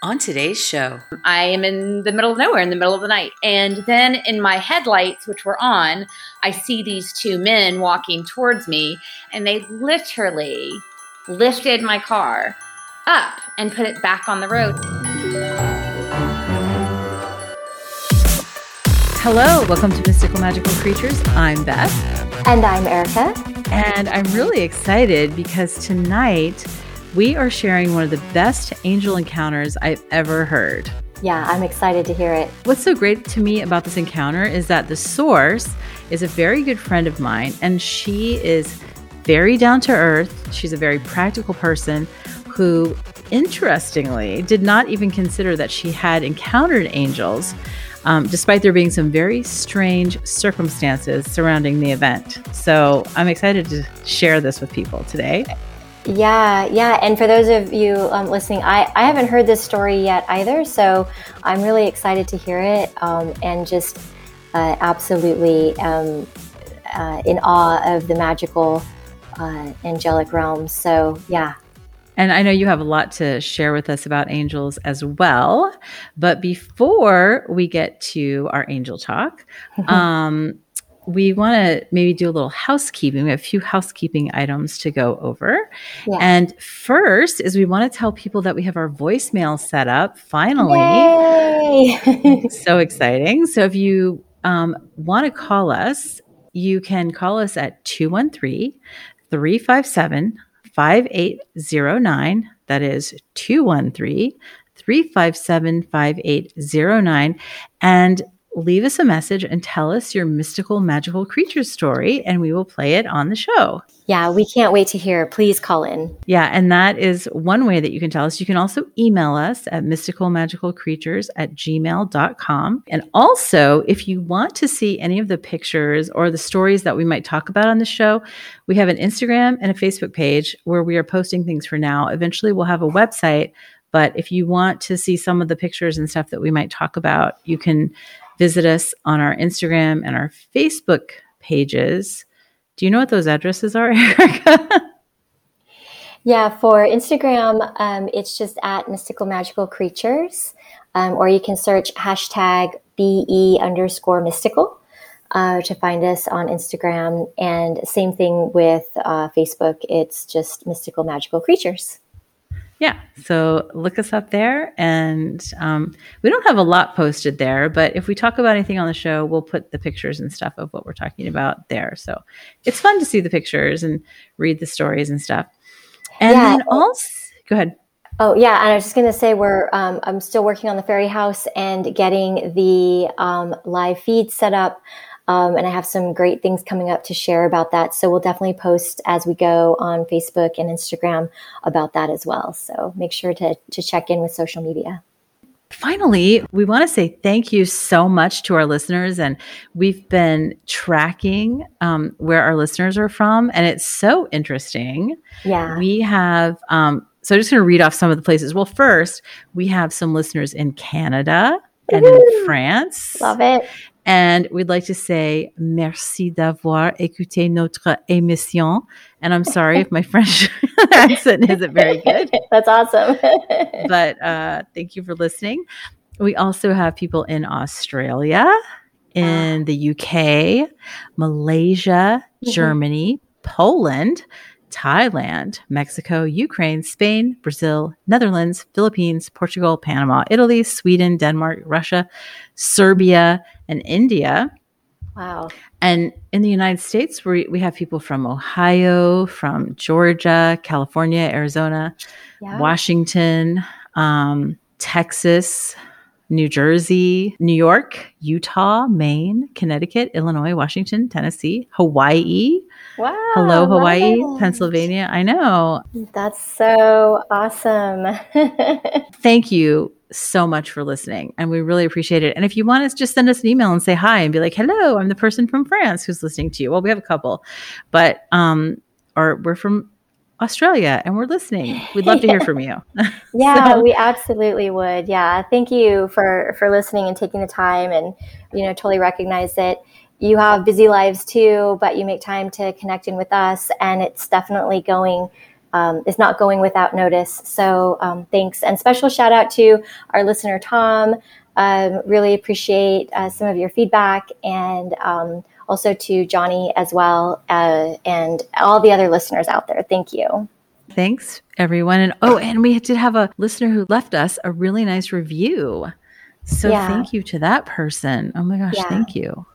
On today's show, I am in the middle of nowhere in the middle of the night. And then in my headlights, which were on, I see these two men walking towards me, and they literally lifted my car up and put it back on the road. hello, welcome to Mystical Magical Creatures. I'm Beth. And I'm Erica. And I'm really excited because tonight we are sharing one of the best angel encounters I've ever heard. Yeah, I'm excited to hear it. What's so great to me about this encounter is that the source is a very good friend of mine, and she is very down to earth. She's a very practical person who, interestingly, did not even consider that she had encountered angels, um, despite there being some very strange circumstances surrounding the event. So I'm excited to share this with people today. Yeah, yeah. And for those of you um, listening, I, I haven't heard this story yet either. So I'm really excited to hear it um, and just uh, absolutely um, uh, in awe of the magical uh, angelic realms. So, yeah. And I know you have a lot to share with us about angels as well. But before we get to our angel talk, um, we want to maybe do a little housekeeping. We have a few housekeeping items to go over. Yeah. And first is we want to tell people that we have our voicemail set up finally. Yay! So exciting. So if you um, want to call us, you can call us at 213 357 5809. That is 213 357 5809. And leave us a message and tell us your mystical magical creature story and we will play it on the show. Yeah, we can't wait to hear. Please call in. Yeah, and that is one way that you can tell us. You can also email us at mysticalmagicalcreatures at gmail.com. And also, if you want to see any of the pictures or the stories that we might talk about on the show, we have an Instagram and a Facebook page where we are posting things for now. Eventually, we'll have a website. But if you want to see some of the pictures and stuff that we might talk about, you can visit us on our Instagram and our Facebook pages. Do you know what those addresses are, Erica? yeah, for Instagram, um, it's just at mystical magical creatures, um, or you can search hashtag BE underscore mystical uh, to find us on Instagram. And same thing with uh, Facebook, it's just mystical magical creatures. Yeah. So look us up there. And um, we don't have a lot posted there, but if we talk about anything on the show, we'll put the pictures and stuff of what we're talking about there. So it's fun to see the pictures and read the stories and stuff. And yeah. then also, go ahead. Oh yeah, and I was just gonna say we're um, I'm still working on the fairy house and getting the um, live feed set up. Um, and I have some great things coming up to share about that. So we'll definitely post as we go on Facebook and Instagram about that as well. So make sure to, to check in with social media. Finally, we want to say thank you so much to our listeners. And we've been tracking um, where our listeners are from, and it's so interesting. Yeah. We have, um, so I'm just going to read off some of the places. Well, first, we have some listeners in Canada and in France. Love it. And we'd like to say merci d'avoir écouté notre émission. And I'm sorry if my French accent isn't very good. That's awesome. but uh, thank you for listening. We also have people in Australia, in the UK, Malaysia, mm-hmm. Germany, Poland, Thailand, Mexico, Ukraine, Spain, Brazil, Netherlands, Philippines, Portugal, Panama, Italy, Sweden, Denmark, Russia, Serbia, and India. Wow. And in the United States, we, we have people from Ohio, from Georgia, California, Arizona, yeah. Washington, um, Texas, New Jersey, New York, Utah, Maine, Connecticut, Illinois, Washington, Tennessee, Hawaii. Wow. Hello, Hawaii, Pennsylvania. I know. That's so awesome. Thank you so much for listening and we really appreciate it. And if you want to just send us an email and say hi and be like, hello, I'm the person from France who's listening to you. Well, we have a couple, but, um, or we're from Australia and we're listening. We'd love to hear from you. yeah, so. we absolutely would. Yeah. Thank you for, for listening and taking the time and, you know, totally recognize that you have busy lives too, but you make time to connect in with us and it's definitely going um, is not going without notice. So um, thanks. And special shout out to our listener, Tom. Um, really appreciate uh, some of your feedback and um, also to Johnny as well uh, and all the other listeners out there. Thank you. Thanks, everyone. And oh, and we did have a listener who left us a really nice review. So yeah. thank you to that person. Oh my gosh, yeah. thank you.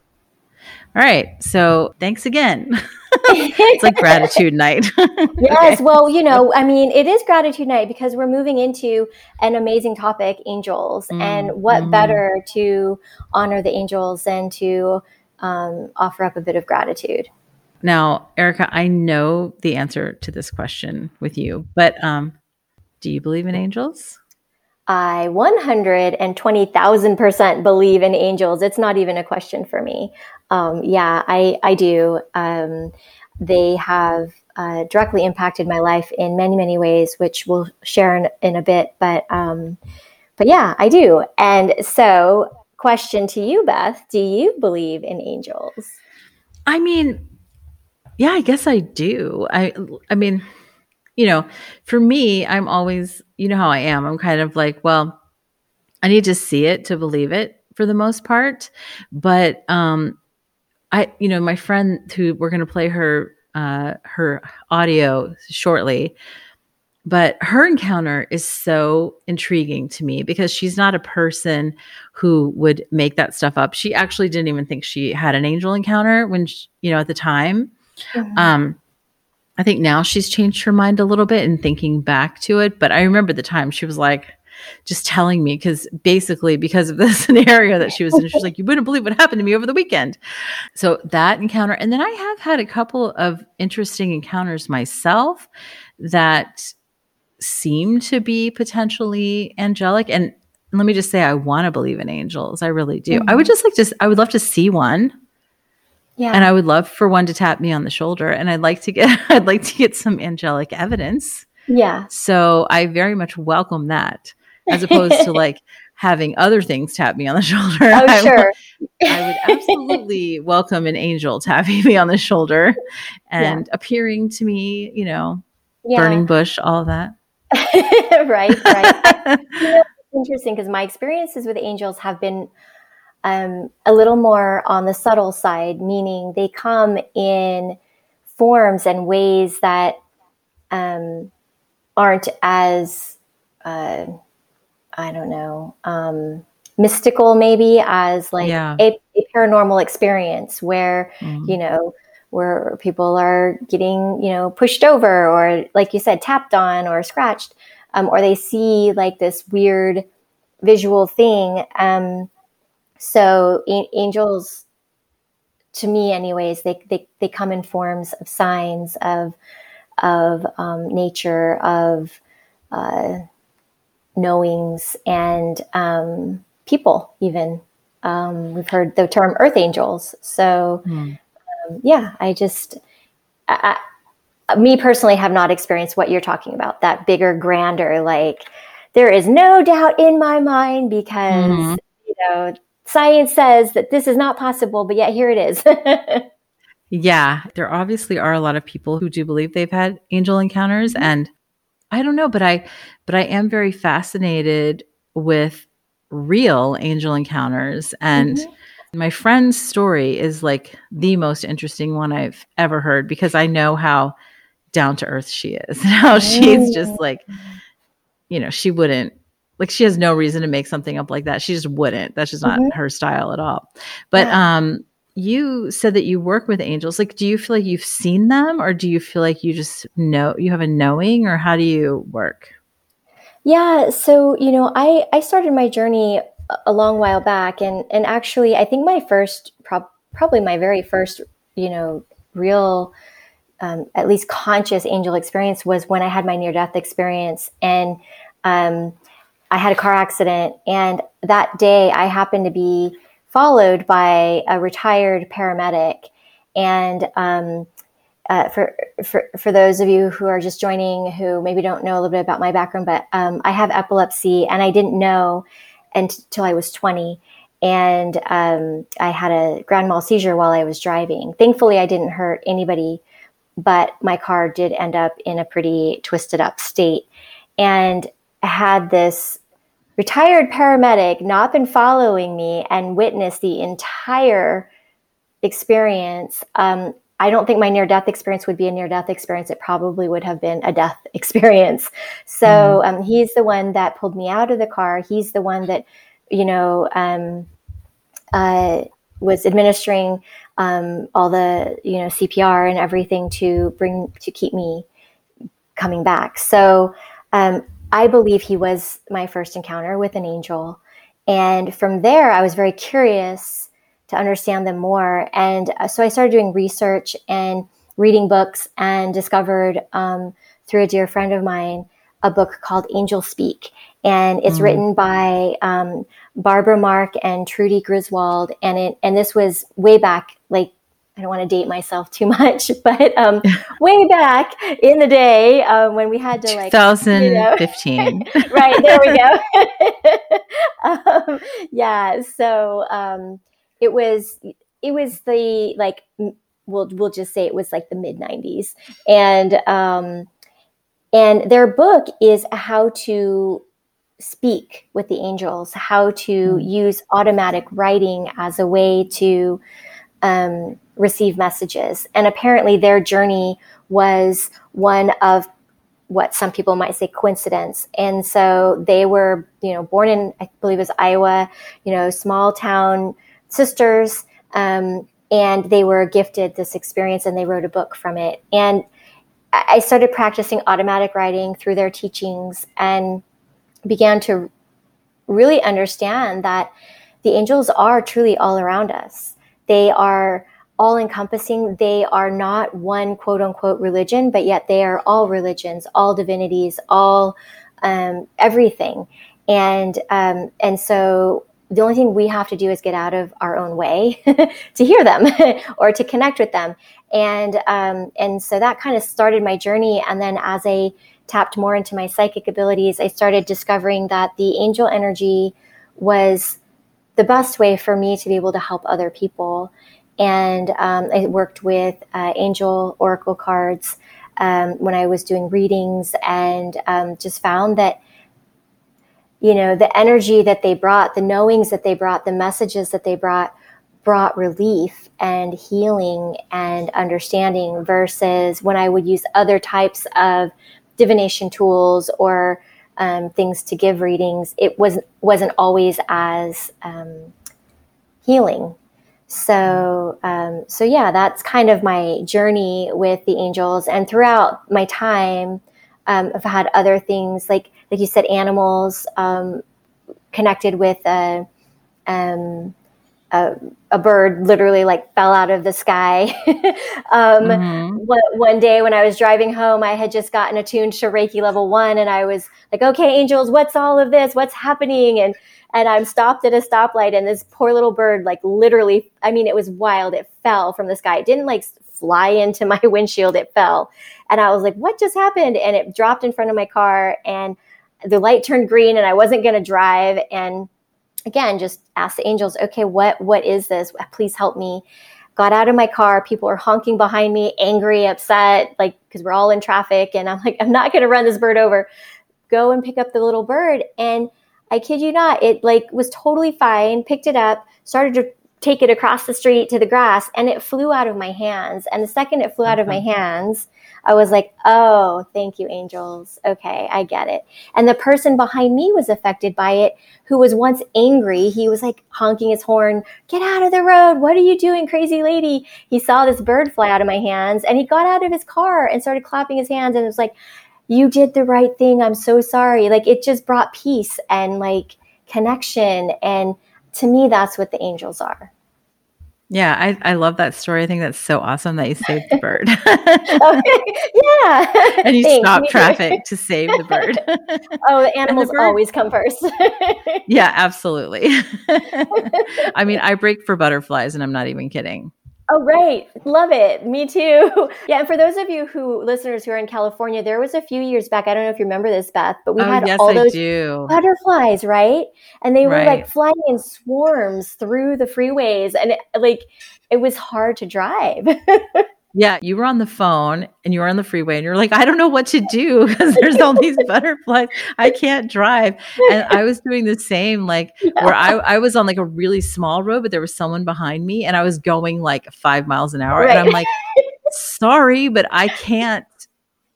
All right. So thanks again. it's like gratitude night. yes. Okay. Well, you know, I mean, it is gratitude night because we're moving into an amazing topic, angels. Mm, and what mm. better to honor the angels than to um, offer up a bit of gratitude? Now, Erica, I know the answer to this question with you, but um, do you believe in angels? I 120,000% believe in angels. It's not even a question for me. Um, yeah, I, I do. Um, they have uh, directly impacted my life in many, many ways, which we'll share in, in a bit. But, um, but yeah, I do. And so, question to you, Beth Do you believe in angels? I mean, yeah, I guess I do. I, I mean, you know, for me, I'm always, you know how I am. I'm kind of like, well, I need to see it to believe it for the most part. But um I, you know, my friend who we're going to play her uh her audio shortly, but her encounter is so intriguing to me because she's not a person who would make that stuff up. She actually didn't even think she had an angel encounter when she, you know at the time. Mm-hmm. Um I think now she's changed her mind a little bit and thinking back to it. But I remember the time she was like, just telling me because basically because of the scenario that she was in, she's like, you wouldn't believe what happened to me over the weekend. So that encounter, and then I have had a couple of interesting encounters myself that seem to be potentially angelic. And let me just say, I want to believe in angels. I really do. Mm-hmm. I would mm-hmm. just like to, I would love to see one. Yeah. And I would love for one to tap me on the shoulder and I'd like to get I'd like to get some angelic evidence. Yeah. So I very much welcome that as opposed to like having other things tap me on the shoulder. Oh, I sure. I would absolutely welcome an angel tapping me on the shoulder and yeah. appearing to me, you know, yeah. burning bush, all that. right, right. you know, interesting because my experiences with angels have been um, a little more on the subtle side, meaning they come in forms and ways that um, aren't as, uh, I don't know, um, mystical maybe as like yeah. a, a, paranormal experience where, mm. you know, where people are getting, you know, pushed over or, like you said, tapped on or scratched, um, or they see like this weird visual thing. Um, so a- angels, to me, anyways, they, they they come in forms of signs of of um, nature of uh, knowings and um, people. Even um, we've heard the term earth angels. So mm. Yeah, I just. I, I, me personally have not experienced what you're talking about that bigger grander like there is no doubt in my mind because mm-hmm. you know science says that this is not possible, but yet here it is. yeah, there obviously are a lot of people who do believe they've had angel encounters mm-hmm. and I don't know, but I but I am very fascinated with real angel encounters and mm-hmm. My friend's story is like the most interesting one I've ever heard because I know how down to earth she is. How she's just like you know, she wouldn't like she has no reason to make something up like that. She just wouldn't. That's just not mm-hmm. her style at all. But yeah. um you said that you work with angels. Like do you feel like you've seen them or do you feel like you just know you have a knowing or how do you work? Yeah, so you know, I I started my journey a long while back and and actually I think my first prob- probably my very first, you know, real um, at least conscious angel experience was when I had my near death experience and um, I had a car accident, and that day I happened to be followed by a retired paramedic. And um, uh, for, for for those of you who are just joining, who maybe don't know a little bit about my background, but um, I have epilepsy, and I didn't know until I was 20. And um, I had a grand mal seizure while I was driving. Thankfully, I didn't hurt anybody but my car did end up in a pretty twisted up state. And I had this retired paramedic not been following me and witnessed the entire experience, um, I don't think my near death experience would be a near death experience. It probably would have been a death experience. So mm-hmm. um, he's the one that pulled me out of the car. He's the one that, you know, um, uh, was administering um, all the, you know, CPR and everything to bring to keep me coming back. So um, I believe he was my first encounter with an angel. And from there, I was very curious to understand them more. And uh, so I started doing research and reading books and discovered um, through a dear friend of mine a book called Angelspeake. And it's mm written by um, Barbara Mark and Trudy Griswold. And it and this was way back, like I don't want to date myself too much, but um, way back in the day um, when we had to like 2015. You know, right there we go. um, yeah, so um, it was it was the like we'll we'll just say it was like the mid 90s and um and their book is how to speak with the angels how to mm. use automatic writing as a way to um, receive messages and apparently their journey was one of what some people might say coincidence. And so they were, you know, born in, I believe it was Iowa, you know, small town sisters, um, and they were gifted this experience and they wrote a book from it. And I started practicing automatic writing through their teachings and began to really understand that the angels are truly all around us. They are all encompassing. They are not one quote unquote religion, but yet they are all religions, all divinities, all um, everything. And um, and so the only thing we have to do is get out of our own way to hear them or to connect with them. And um, and so that kind of started my journey. And then as i tapped more into my psychic abilities i started discovering that the angel energy was the best way for me to be able to help other people. And um, i worked with uh, angel oracle cards um, when i was doing readings and um, just found that you know, the energy that they brought, the knowings that they brought, the messages that they brought, brought relief and healing and understanding versus when I would use other types of divination tools or um, things to give readings, it was wasn't always as um, healing. So, um, so yeah, that's kind of my journey with the angels. And throughout my time, um, I've had other things like like you said, animals um, connected with a, um, a, a, bird literally like fell out of the sky. um, mm-hmm. one, one, day when I was driving home, I had just gotten attuned to Reiki level one, and I was like, "Okay, angels, what's all of this? What's happening?" and and I'm stopped at a stoplight, and this poor little bird, like literally, I mean, it was wild. It fell from the sky. It didn't like fly into my windshield. It fell, and I was like, "What just happened?" And it dropped in front of my car, and the light turned green and I wasn't going to drive. And again, just asked the angels, okay, what, what is this? Please help me. Got out of my car. People are honking behind me, angry, upset, like, because we're all in traffic. And I'm like, I'm not going to run this bird over. Go and pick up the little bird. And I kid you not, it like was totally fine, picked it up, started to take it across the street to the grass, and it flew out of my hands. And the second it flew out of my hands, I was like, oh, thank you, angels. Okay, I get it. And the person behind me was affected by it who was once angry. He was like honking his horn, get out of the road. What are you doing, crazy lady? He saw this bird fly out of my hands and he got out of his car and started clapping his hands and it was like, you did the right thing. I'm so sorry. Like it just brought peace and like connection. And to me, that's what the angels are. Yeah, I, I love that story. I think that's so awesome that you saved the bird. yeah. And you Thanks. stop traffic to save the bird. oh, the animals the always come first. yeah, absolutely. I mean, I break for butterflies and I'm not even kidding. Oh, right. Love it. Me too. Yeah. And for those of you who listeners who are in California, there was a few years back. I don't know if you remember this, Beth, but we oh, had yes, all those butterflies, right? And they were like flying in swarms through the freeways. And it, like, it was hard to drive. Yeah, you were on the phone and you were on the freeway and you're like, I don't know what to do because there's all these butterflies. I can't drive. And I was doing the same, like where I, I was on like a really small road, but there was someone behind me and I was going like five miles an hour. Right. And I'm like, sorry, but I can't,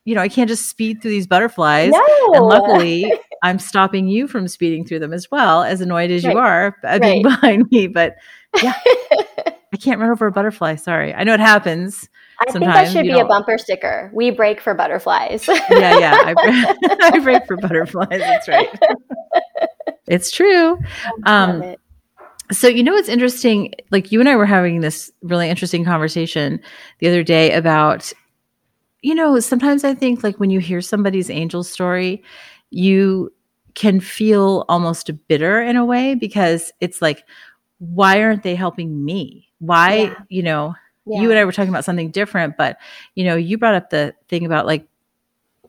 you know, I can't just speed through these butterflies. No. And luckily, I'm stopping you from speeding through them as well, as annoyed as right. you are uh, being behind me. But yeah, I can't run over a butterfly. Sorry. I know it happens. I think that should be a bumper sticker. We break for butterflies. yeah, yeah. I, break, I break for butterflies. That's right. it's true. Um, it. So, you know, it's interesting. Like, you and I were having this really interesting conversation the other day about, you know, sometimes I think like when you hear somebody's angel story, you can feel almost bitter in a way because it's like, why aren't they helping me? Why, yeah. you know, yeah. you and I were talking about something different, but you know, you brought up the thing about like,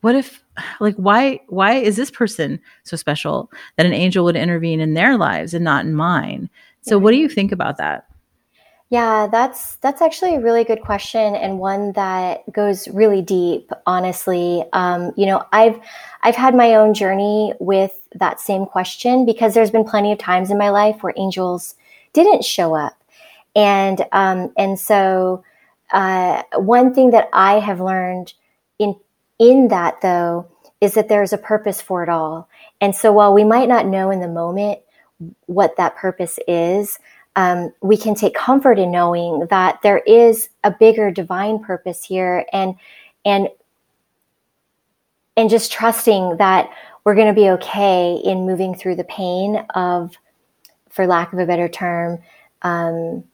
what if, like, why, why is this person so special that an angel would intervene in their lives and not in mine? So, yeah. what do you think about that? Yeah, that's that's actually a really good question and one that goes really deep. Honestly, um, you know, I've I've had my own journey with that same question because there's been plenty of times in my life where angels didn't show up, and um, and so uh, one thing that I have learned in in that though is that there's a purpose for it all. And so while we might not know in the moment what that purpose is, um, we can take comfort in knowing that there is a bigger divine purpose here, and and and just trusting that we're going to be okay in moving through the pain of, for lack of a better term, um,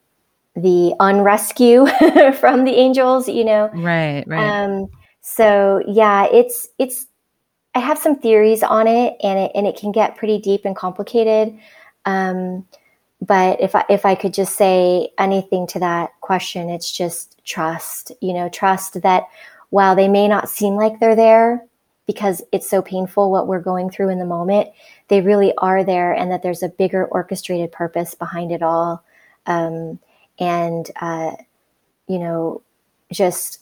the unrescue from the angels, you know. Right, right. Um, so yeah, it's it's I have some theories on it and it and it can get pretty deep and complicated. Um, but if I if I could just say anything to that question, it's just trust, you know, trust that while they may not seem like they're there because it's so painful what we're going through in the moment, they really are there and that there's a bigger orchestrated purpose behind it all. Um, and uh, you know just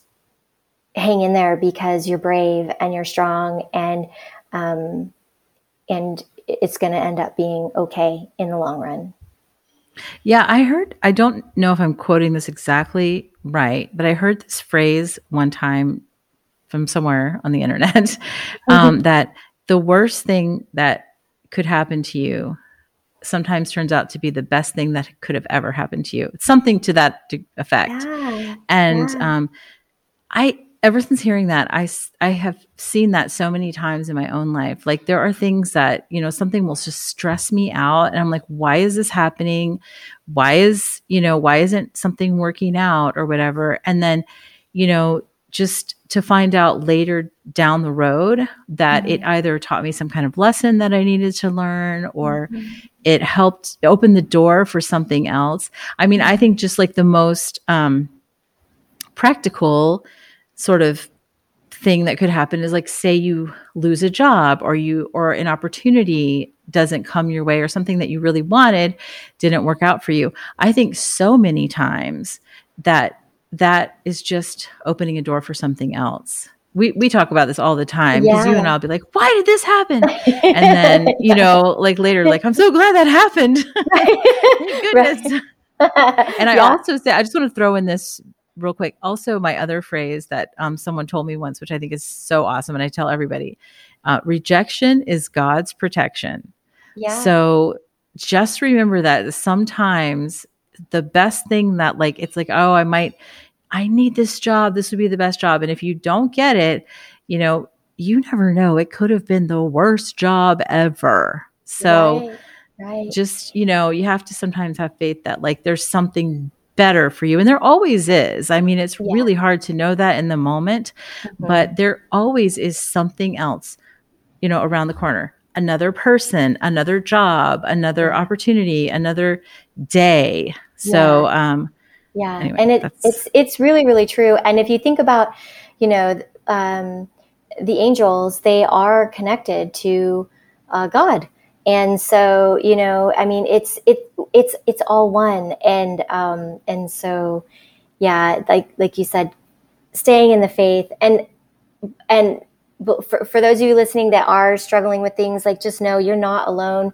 hang in there because you're brave and you're strong and um, and it's going to end up being okay in the long run yeah i heard i don't know if i'm quoting this exactly right but i heard this phrase one time from somewhere on the internet um, mm-hmm. that the worst thing that could happen to you sometimes turns out to be the best thing that could have ever happened to you. something to that effect. Yeah, and yeah. Um, I, ever since hearing that, I, I have seen that so many times in my own life. Like there are things that, you know, something will just stress me out. And I'm like, why is this happening? Why is, you know, why isn't something working out or whatever? And then, you know, just to find out later down the road that mm-hmm. it either taught me some kind of lesson that I needed to learn or mm-hmm. It helped open the door for something else. I mean, I think just like the most um, practical sort of thing that could happen is like say you lose a job or you or an opportunity doesn't come your way or something that you really wanted didn't work out for you. I think so many times that that is just opening a door for something else. We, we talk about this all the time because yeah. you and I'll be like, why did this happen? And then, you know, like later, like, I'm so glad that happened. goodness. and I yeah. also say, I just want to throw in this real quick. Also, my other phrase that um, someone told me once, which I think is so awesome, and I tell everybody uh, rejection is God's protection. Yeah. So just remember that sometimes the best thing that, like, it's like, oh, I might I need this job. This would be the best job. And if you don't get it, you know, you never know. It could have been the worst job ever. So right, right. just, you know, you have to sometimes have faith that like there's something better for you. And there always is. I mean, it's yeah. really hard to know that in the moment, mm-hmm. but there always is something else, you know, around the corner. Another person, another job, another opportunity, another day. So, yeah. um, yeah anyway, and it, it's it's really really true. And if you think about you know um, the angels they are connected to uh, god. And so you know i mean it's it it's it's all one. And um and so yeah like like you said staying in the faith. And and for, for those of you listening that are struggling with things like just know you're not alone.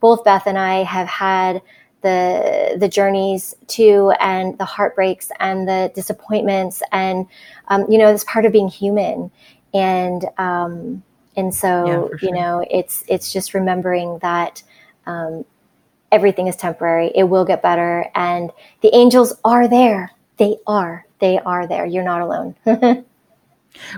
Both beth and i have had the the journeys too and the heartbreaks and the disappointments and um, you know it's part of being human. And um, and so yeah, sure. you know it's it's just remembering that um, everything is temporary. It will get better. And the angels are there. They are. They are there. You're not alone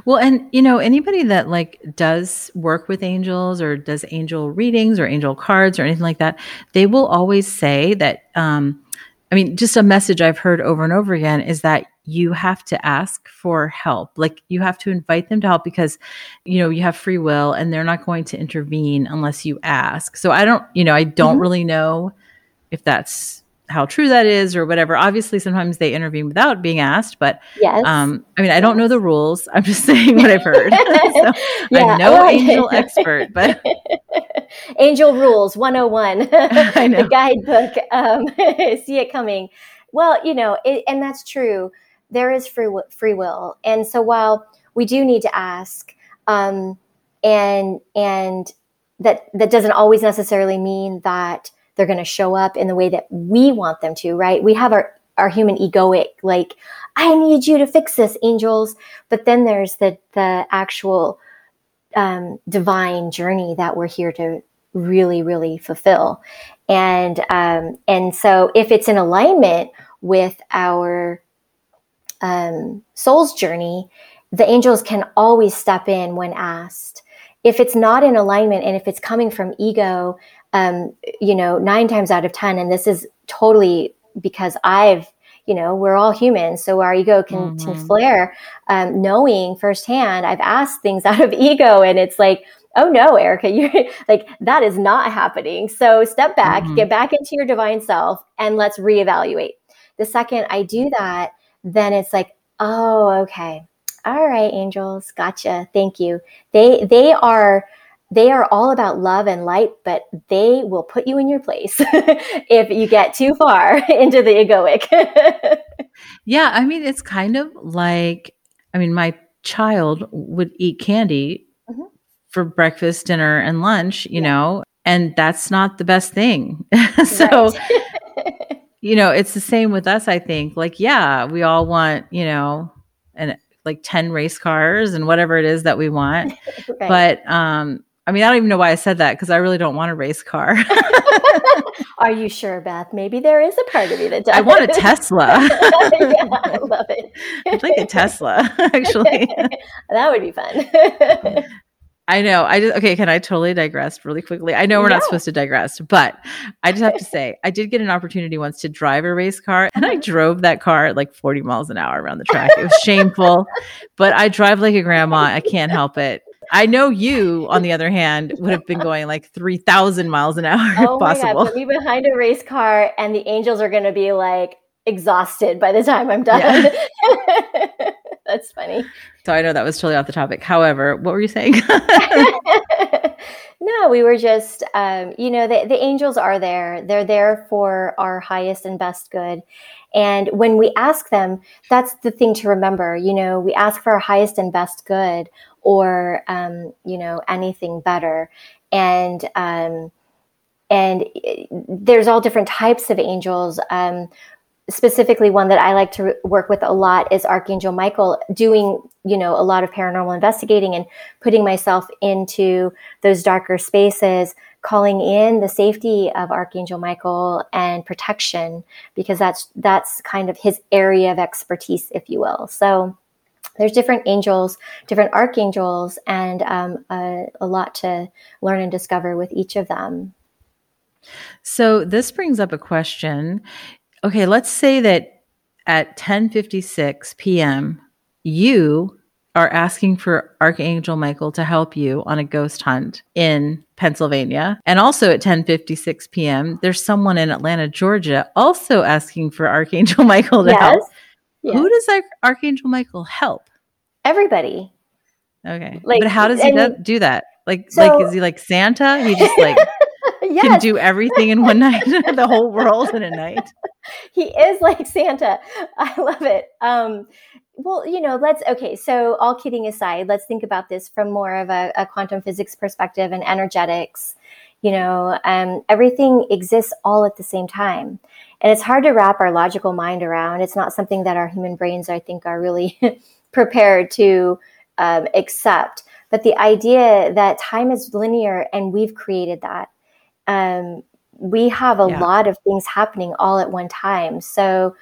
well and you know anybody that like does work with angels or does angel readings or angel cards or anything like that they will always say that um i mean just a message i've heard over and over again is that you have to ask for help. Like you have to invite them to help because, you know, you have free will and they're not going to intervene unless you ask. So I don't, you know, I don't mm-hmm. really know if that's how true that is or whatever. Obviously, sometimes they intervene without being asked, but yes. um, I mean, I don't know the rules. I'm just saying what I've heard. so yeah, I'm no angel expert, but Angel Rules 101, I know. the guidebook. Um, see it coming. Well, you know, it, and that's true there is free free will, and so while we do need to ask, um, and and that that doesn't always necessarily mean that they're going to show up in the way that we want them to. Right? We have our our human egoic like I need you to fix this, angels. But then there's the the actual um, divine journey that we're here to really, really fulfill. And um, and so if it's in alignment with our um, soul's journey, the angels can always step in when asked. If it's not in alignment and if it's coming from ego, um, you know, nine times out of 10, and this is totally because I've, you know, we're all humans, so our ego can, mm-hmm. can flare. Um, knowing firsthand, I've asked things out of ego, and it's like, oh no, Erica, you're like, that is not happening. So step back, mm-hmm. get back into your divine self, and let's reevaluate. The second I do that, then it's like, oh, okay. All right, angels, gotcha. Thank you. They they are they are all about love and light, but they will put you in your place if you get too far into the egoic. yeah, I mean, it's kind of like, I mean, my child would eat candy mm-hmm. for breakfast, dinner, and lunch, you yeah. know, and that's not the best thing. so, you know, it's the same with us, I think. Like, yeah, we all want, you know, and like 10 race cars and whatever it is that we want. right. But um I mean, I don't even know why I said that because I really don't want a race car. Are you sure, Beth? Maybe there is a part of you that does. I want a Tesla. yeah, I love it. I'd like a Tesla, actually. that would be fun. I know. I just okay. Can I totally digress really quickly? I know we're not supposed to digress, but I just have to say I did get an opportunity once to drive a race car, and I drove that car at like 40 miles an hour around the track. It was shameful, but I drive like a grandma. I can't help it. I know you, on the other hand, would have been going like 3,000 miles an hour oh if possible. God, put me behind a race car, and the angels are going to be like exhausted by the time I'm done. Yeah. That's funny. So I know that was totally off the topic. However, what were you saying? no, we were just, um, you know, the, the angels are there. They're there for our highest and best good. And when we ask them, that's the thing to remember. You know, we ask for our highest and best good or, um, you know, anything better. And, um, and eh, there's all different types of angels. Um, specifically one that I like to work with a lot is Archangel Michael doing, you know, a lot of paranormal investigating and putting myself into those darker spaces, calling in the safety of Archangel Michael and protection because that's that's kind of his area of expertise, if you will. So there's different angels, different archangels, and um, a, a lot to learn and discover with each of them. So this brings up a question okay, let's say that at 10:56 p.m. you are asking for Archangel Michael to help you on a ghost hunt in Pennsylvania. And also at 10:56 p.m., there's someone in Atlanta, Georgia also asking for Archangel Michael to yes. help. Yes. Who does Archangel Michael help? Everybody. Okay. Like, but how does he do that? Like so, like is he like Santa? He just like yes. can do everything in one night, the whole world in a night. He is like Santa. I love it. Um, well, you know, let's okay. So, all kidding aside, let's think about this from more of a, a quantum physics perspective and energetics. You know, um, everything exists all at the same time, and it's hard to wrap our logical mind around. It's not something that our human brains, I think, are really prepared to um, accept. But the idea that time is linear and we've created that. Um, we have a yeah. lot of things happening all at one time. So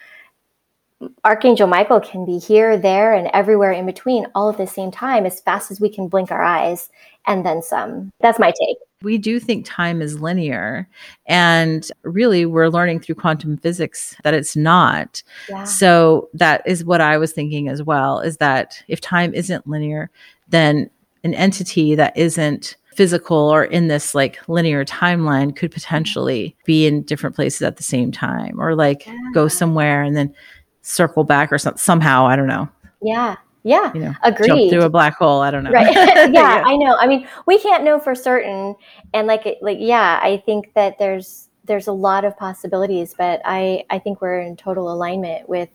Archangel Michael can be here, there, and everywhere in between all at the same time as fast as we can blink our eyes and then some. That's my take. We do think time is linear. And really, we're learning through quantum physics that it's not. Yeah. So, that is what I was thinking as well is that if time isn't linear, then an entity that isn't physical or in this like linear timeline could potentially be in different places at the same time or like yeah. go somewhere and then circle back or some, somehow. I don't know. Yeah. Yeah. You know, Agreed. Jump through a black hole. I don't know. Right. yeah, yeah, I know. I mean, we can't know for certain. And like, like, yeah, I think that there's, there's a lot of possibilities, but I, I think we're in total alignment with,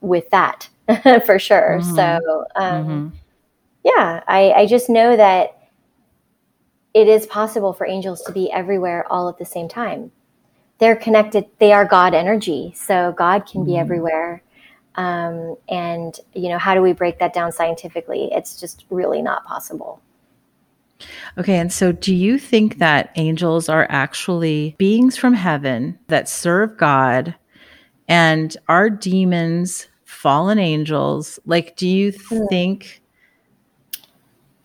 with that for sure. Mm-hmm. So, um, mm-hmm. yeah, I, I just know that it is possible for angels to be everywhere all at the same time they're connected they are god energy so god can be mm-hmm. everywhere um, and you know how do we break that down scientifically? It's just really not possible. Okay and so do you think that angels are actually beings from heaven that serve god and are demons fallen angels? Like do you hmm. think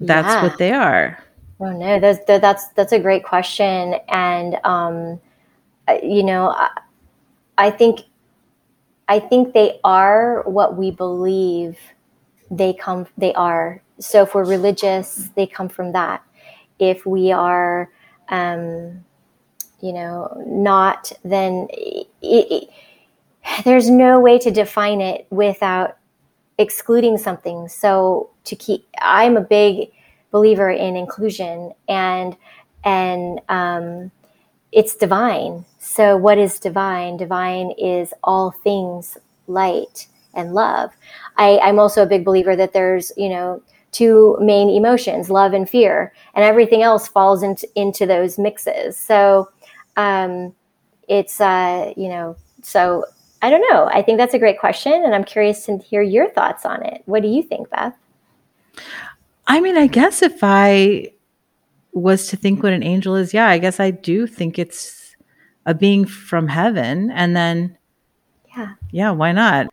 that's yeah. what they are? Oh no that's that's that's a great question. And um you know, I, I think I think they are what we believe they come they are. So if we're religious, they come from that. If we are um, you know, not then it, it, there's no way to define it without excluding something. So to keep I'm a big believer in inclusion and and um, it's divine so, what is divine? Divine is all things light and love. I, I'm also a big believer that there's, you know, two main emotions, love and fear, and everything else falls into, into those mixes. So, um, it's, uh, you know, so I don't know. I think that's a great question, and I'm curious to hear your thoughts on it. What do you think, Beth? I mean, I guess if I was to think what an angel is, yeah, I guess I do think it's a being from heaven and then yeah yeah why not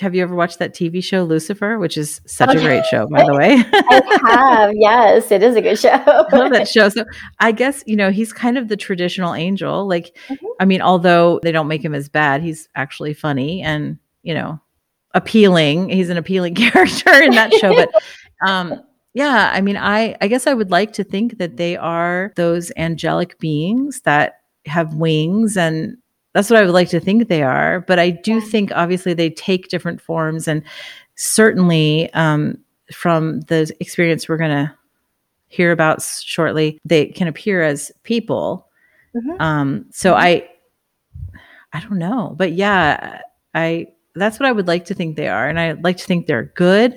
have you ever watched that TV show Lucifer, which is such a great show, by the way? I have. Yes, it is a good show. I love that show. So I guess, you know, he's kind of the traditional angel. Like, mm-hmm. I mean, although they don't make him as bad, he's actually funny and, you know, appealing. He's an appealing character in that show. But um, yeah, I mean, I, I guess I would like to think that they are those angelic beings that have wings and that's what I would like to think they are. But I do think obviously they take different forms and certainly um, from the experience we're going to hear about shortly, they can appear as people. Mm-hmm. Um, so mm-hmm. I, I don't know, but yeah, I, that's what I would like to think they are. And I like to think they're good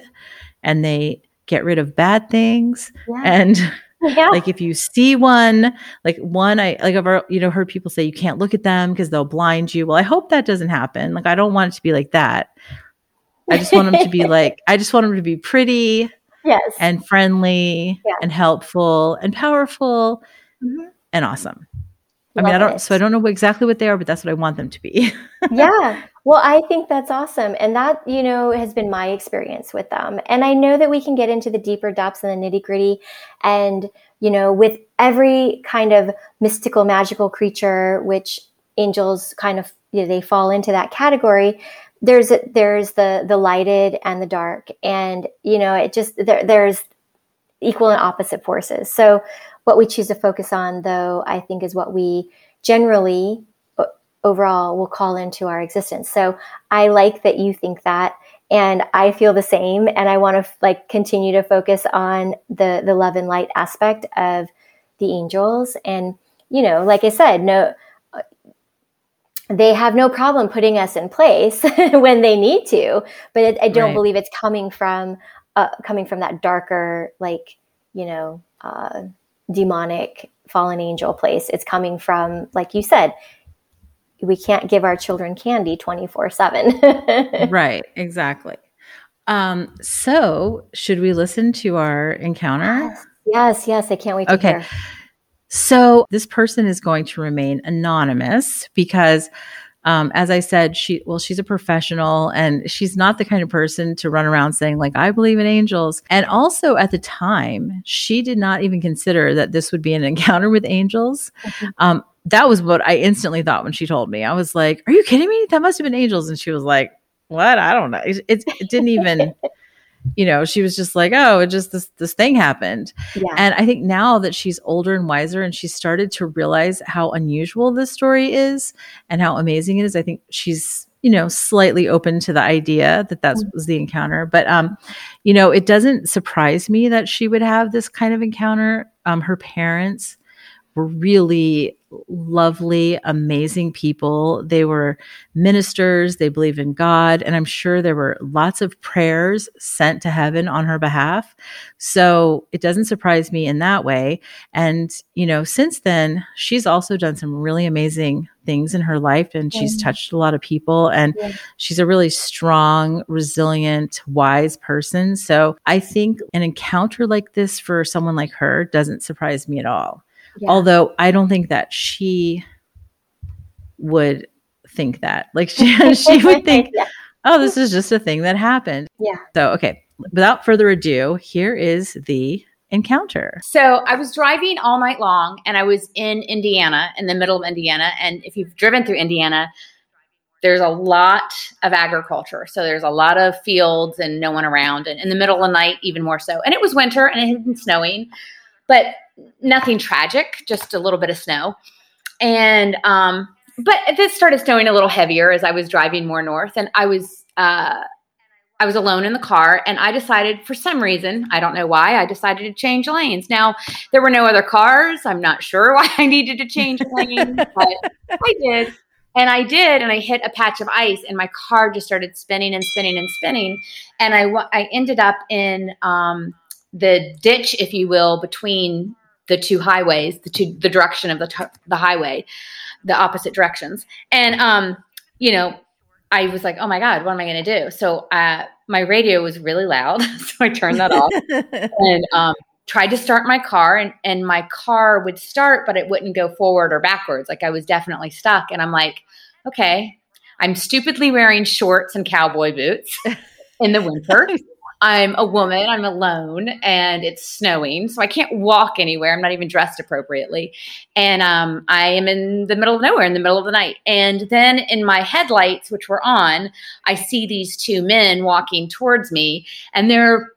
and they get rid of bad things yeah. and yeah. Like if you see one, like one, I like I've you know heard people say you can't look at them because they'll blind you. Well, I hope that doesn't happen. Like I don't want it to be like that. I just want them to be like I just want them to be pretty, yes, and friendly, yeah. and helpful, and powerful, mm-hmm. and awesome. I mean, I don't. It. So I don't know exactly what they are, but that's what I want them to be. yeah. Well, I think that's awesome, and that you know has been my experience with them. And I know that we can get into the deeper depths and the nitty gritty, and you know, with every kind of mystical, magical creature, which angels kind of you know, they fall into that category. There's there's the the lighted and the dark, and you know, it just there, there's equal and opposite forces. So what we choose to focus on, though, I think is what we generally overall will call into our existence. So I like that you think that and I feel the same and I want to like continue to focus on the the love and light aspect of the angels and you know, like I said, no they have no problem putting us in place when they need to, but it, I don't Right. believe it's coming from uh, coming from that darker, like you know, uh, demonic fallen angel place. It's coming from, like you said, we can't give our children candy twenty four seven. right, exactly. Um, so should we listen to our encounter? Yes, yes, I can't wait to Okay. hear. So this person is going to remain anonymous because um, as I said, she well, she's a professional and she's not the kind of person to run around saying like I believe in angels. And also at the time, she did not even consider that this would be an encounter with angels. Mhm. Um, that was what I instantly thought when she told me. I was like, "Are you kidding me? That must have been angels." And she was like, "What? I don't know." It, it, it didn't even, you know. She was just like, "Oh, it just this this thing happened." Yeah. And I think now that she's older and wiser and she started to realize how unusual this story is and how amazing it is, I think she's, you know, slightly open to the idea that that was the encounter. But, um, you know, it doesn't surprise me that she would have this kind of encounter. Um, her parents were really lovely, amazing people. They were ministers, they believe in God, and I'm sure there were lots of prayers sent to heaven on her behalf. So it doesn't surprise me in that way. And, you know, since then, she's also done some really amazing things in her life and she's touched a lot of people and Yeah. she's a really strong, resilient, wise person. So I think an encounter like this for someone like her doesn't surprise me at all. Yeah. Although I don't think that she would think that. Like she, she would think, Yeah. oh, this is just a thing that happened. Yeah. So, okay, without further ado, here is the encounter. So I was driving all night long and I was in Indiana, in the middle of Indiana. And if you've driven through Indiana, there's a lot of agriculture. So there's a lot of fields and no one around. And in the middle of the night, even more so. And it was winter and it had been snowing, but nothing tragic, just a little bit of snow. And, um, but this started snowing a little heavier as I was driving more north. And I was, uh, I was alone in the car and I decided for some reason, I don't know why, I decided to change lanes. Now, there were no other cars. I'm not sure why I needed to change lanes, but I did. And I did, and I hit a patch of ice, and my car just started spinning and spinning and spinning. And I, I ended up in um, the ditch, if you will, between the two highways, the two, the direction of the, t- the highway, the opposite directions. And, um, you know, I was like, oh my God, what am I going to do? So uh, my radio was really loud. so I turned that off and um, tried to start my car and, and my car would start but it wouldn't go forward or backwards like i was definitely stuck and i'm like okay i'm stupidly wearing shorts and cowboy boots in the winter i'm a woman i'm alone and it's snowing so i can't walk anywhere i'm not even dressed appropriately and um, i am in the middle of nowhere in the middle of the night and then in my headlights which were on i see these two men walking towards me and they're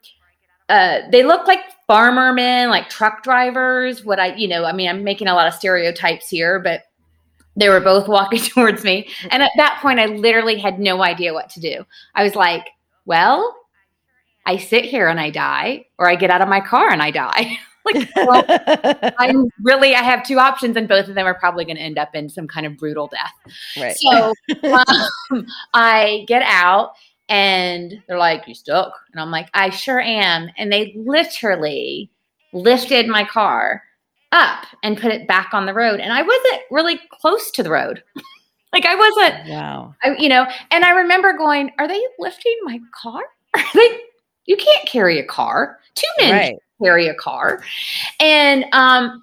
uh, they look like farmer men, like truck drivers. What I, you know, I mean, I'm making a lot of stereotypes here, but they were both walking towards me. And at that point, I literally had no idea what to do. I was like, well, I sit here and I die, or I get out of my car and I die. like, well, I'm really, I have two options, and both of them are probably going to end up in some kind of brutal death. right. So um, I get out and they're like, You stuck? And I'm like, I sure am. And they literally lifted my car up and put it back on the road. And I wasn't really close to the road. like I wasn't, wow. I, you know, and I remember going, Are they lifting my car? Are they, you can't carry a car. Two men Right. carry a car. And um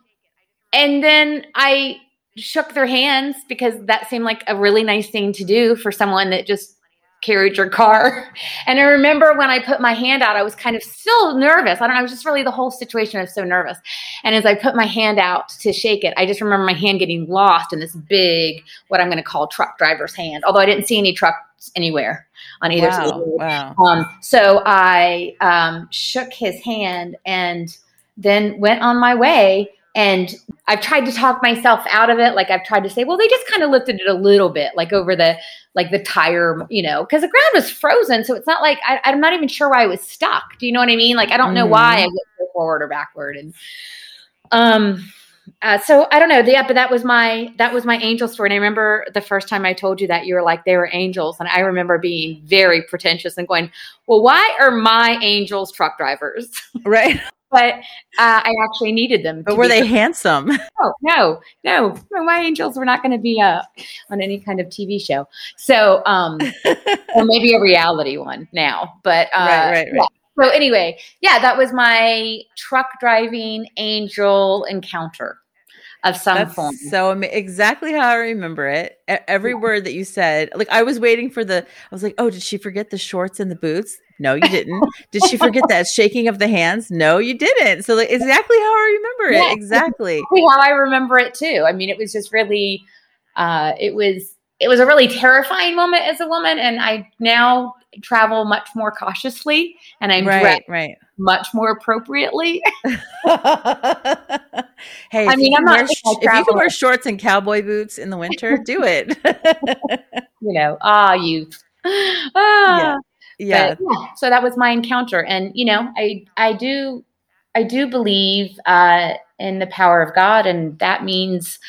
and then I shook their hands because that seemed like a really nice thing to do for someone that just carried your car. And I remember when I put my hand out, I was kind of still nervous. I don't know, I was just really the whole situation I was so nervous. And as I put my hand out to shake it, I just remember my hand getting lost in this big what I'm going to call truck driver's hand. Although I didn't see any trucks anywhere on either side. Wow. road. Wow. Um, so I um, shook his hand and then went on my way. And I've tried to talk myself out of it. Like I've tried to say, well, they just kind of lifted it a little bit, like over the like the tire, you know, because the ground was frozen. So it's not like I, I'm not even sure why I was stuck. Do you know what I mean? Like I don't know why I went forward or backward. And um, uh, so I don't know. Yeah, but that was my that was my angel story. And I remember the first time I told you that you were like they were angels, and I remember being very pretentious and going, "Well, why are my angels truck drivers?" Right. but uh, I actually needed them. But were they handsome? No, no, no, no. My angels were not going to be uh, on any kind of TV show. So, um, or maybe a reality one now. But uh, right, right, right. Yeah. So anyway, yeah, that was my truck driving angel encounter of some That's form. So exactly how I remember it. Every word that you said, like I was waiting for the. I was like, oh, did she forget the shorts and the boots? No, you didn't. did she forget that shaking of the hands? No, you didn't. So like exactly how I remember it. Yeah. Exactly. Exactly how I remember it too. I mean, it was just really, uh, it was it was a really terrifying moment as a woman, and I now travel much more cautiously, and I'm Right, right. much more appropriately. hey, I mean, I'm not sh- if you can wear shorts and cowboy boots in the winter, do it. you know, ah, you, ah. yeah, But, yeah, so that was my encounter, and you know, I I do I do believe uh, in the power of God, and that means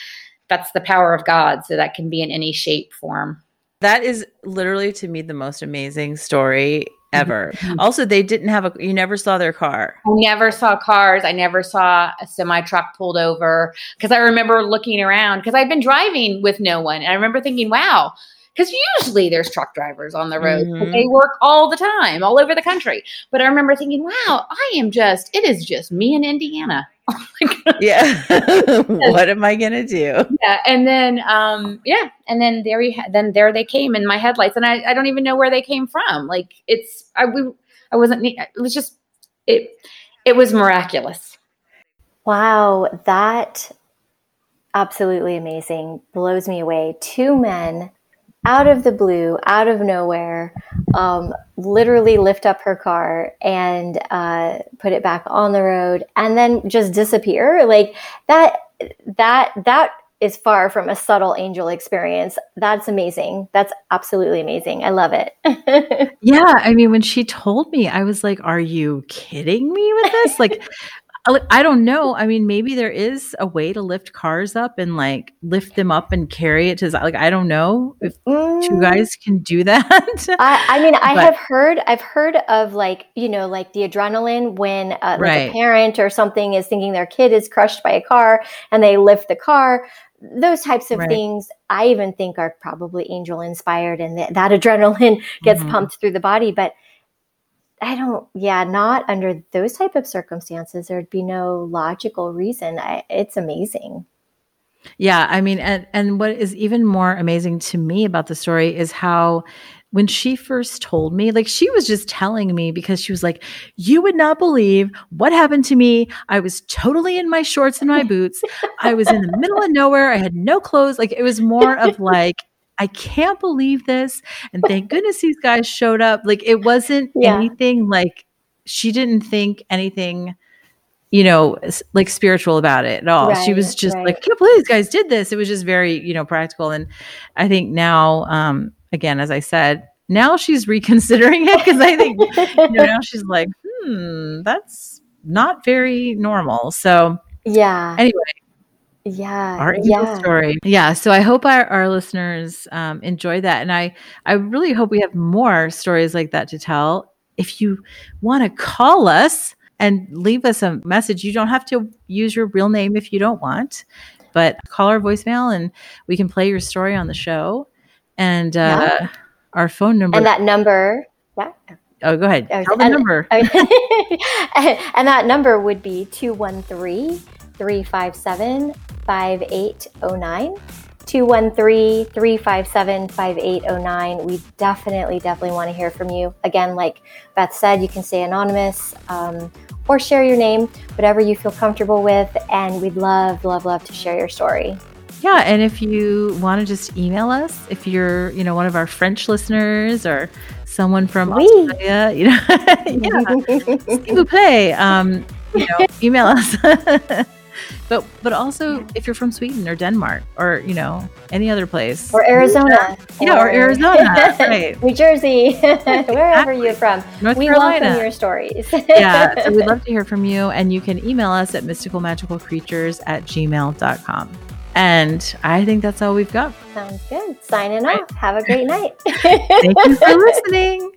that's the power of God. So that can be in any shape, form. That is literally to me the most amazing story ever. Mhm. Also, they didn't have a. You never saw their car. I never saw cars. I never saw a semi truck pulled over because I remember looking around because I've been driving with no one, and I remember thinking, "Wow." Because usually there's truck drivers on the road. but Mhm. They work all the time, all over the country. But I remember thinking, wow, I am just, it is just me in Indiana. Yeah. what am I gonna do? yeah and then um yeah and then there you ha- then there they came in my headlights and I, I don't even know where they came from like it's i we, i wasn't it was just it it was miraculous Wow, that absolutely amazing. Blows me away. Two men out of the blue, out of nowhere, um, literally lift up her car and uh, put it back on the road and then just disappear. Like that, that, that is far from a subtle angel experience. That's amazing. That's absolutely amazing. I love it. Yeah, I mean, when she told me, I was like, "Are you kidding me with this?" Like, I- I don't know. I mean, maybe there is a way to lift cars up and like lift them up and carry it to like I don't know if two Mm. guys can do that. I, I mean, I But- have heard, I've heard of like, you know, like the adrenaline when uh, like Right. a parent or something is thinking their kid is crushed by a car and they lift the car. Those types of Right. things, I even think are probably angel inspired and that that adrenaline gets Mhm. pumped through the body. But I don't, yeah, not under those type of circumstances. There'd be no logical reason. I, it's amazing. Yeah, I mean, and and what is even more amazing to me about the story is how when she first told me, like she was just telling me because she was like, "You would not believe what happened to me. I was totally in my shorts and my boots. I was in the middle of nowhere. I had no clothes. Like it was more of like." I can't believe this. And thank goodness these guys showed up. Like it wasn't Yeah. anything like she didn't think anything, you know, like spiritual about it at all. she was just right. like, I can't believe these guys did this. It was just very, you know, practical. And I think now, um, again, as I said, now she's reconsidering it because I think, you know, now she's like, hmm, that's not very normal. So yeah. anyway, Yeah. our angel yeah. story. Yeah. So I hope our, our listeners um, enjoy that. And I, I really hope we have more stories like that to tell. If you want to call us and leave us a message, you don't have to use your real name if you don't want, but call our voicemail and we can play your story on the show. And uh, our phone number. And that number, yeah. oh, go ahead. Oh, Tell the and- number. and that number would be 213 357 5809. 213 357 5809. We definitely, definitely want to hear from you. Again, like Beth said, you can stay anonymous um, or share your name, whatever you feel comfortable with. And we'd love, love, love to share your story. Yeah, and if you want to just email us, if you're, you know, one of our French listeners or someone from Oui. Australia, you know, yeah, s'il vous plaît, um, you know, email us. but but also if you're from Sweden or Denmark or you know any other place or Arizona, yeah, or, or Arizona, right? New Jersey, wherever you're from, North we Carolina. welcome your stories. yeah, so we'd love to hear from you, and you can email us at mysticalmagicalcreatures at gmail.com. And I think that's all we've got. Sounds good. Signing off. Have a great night. Thank you for listening.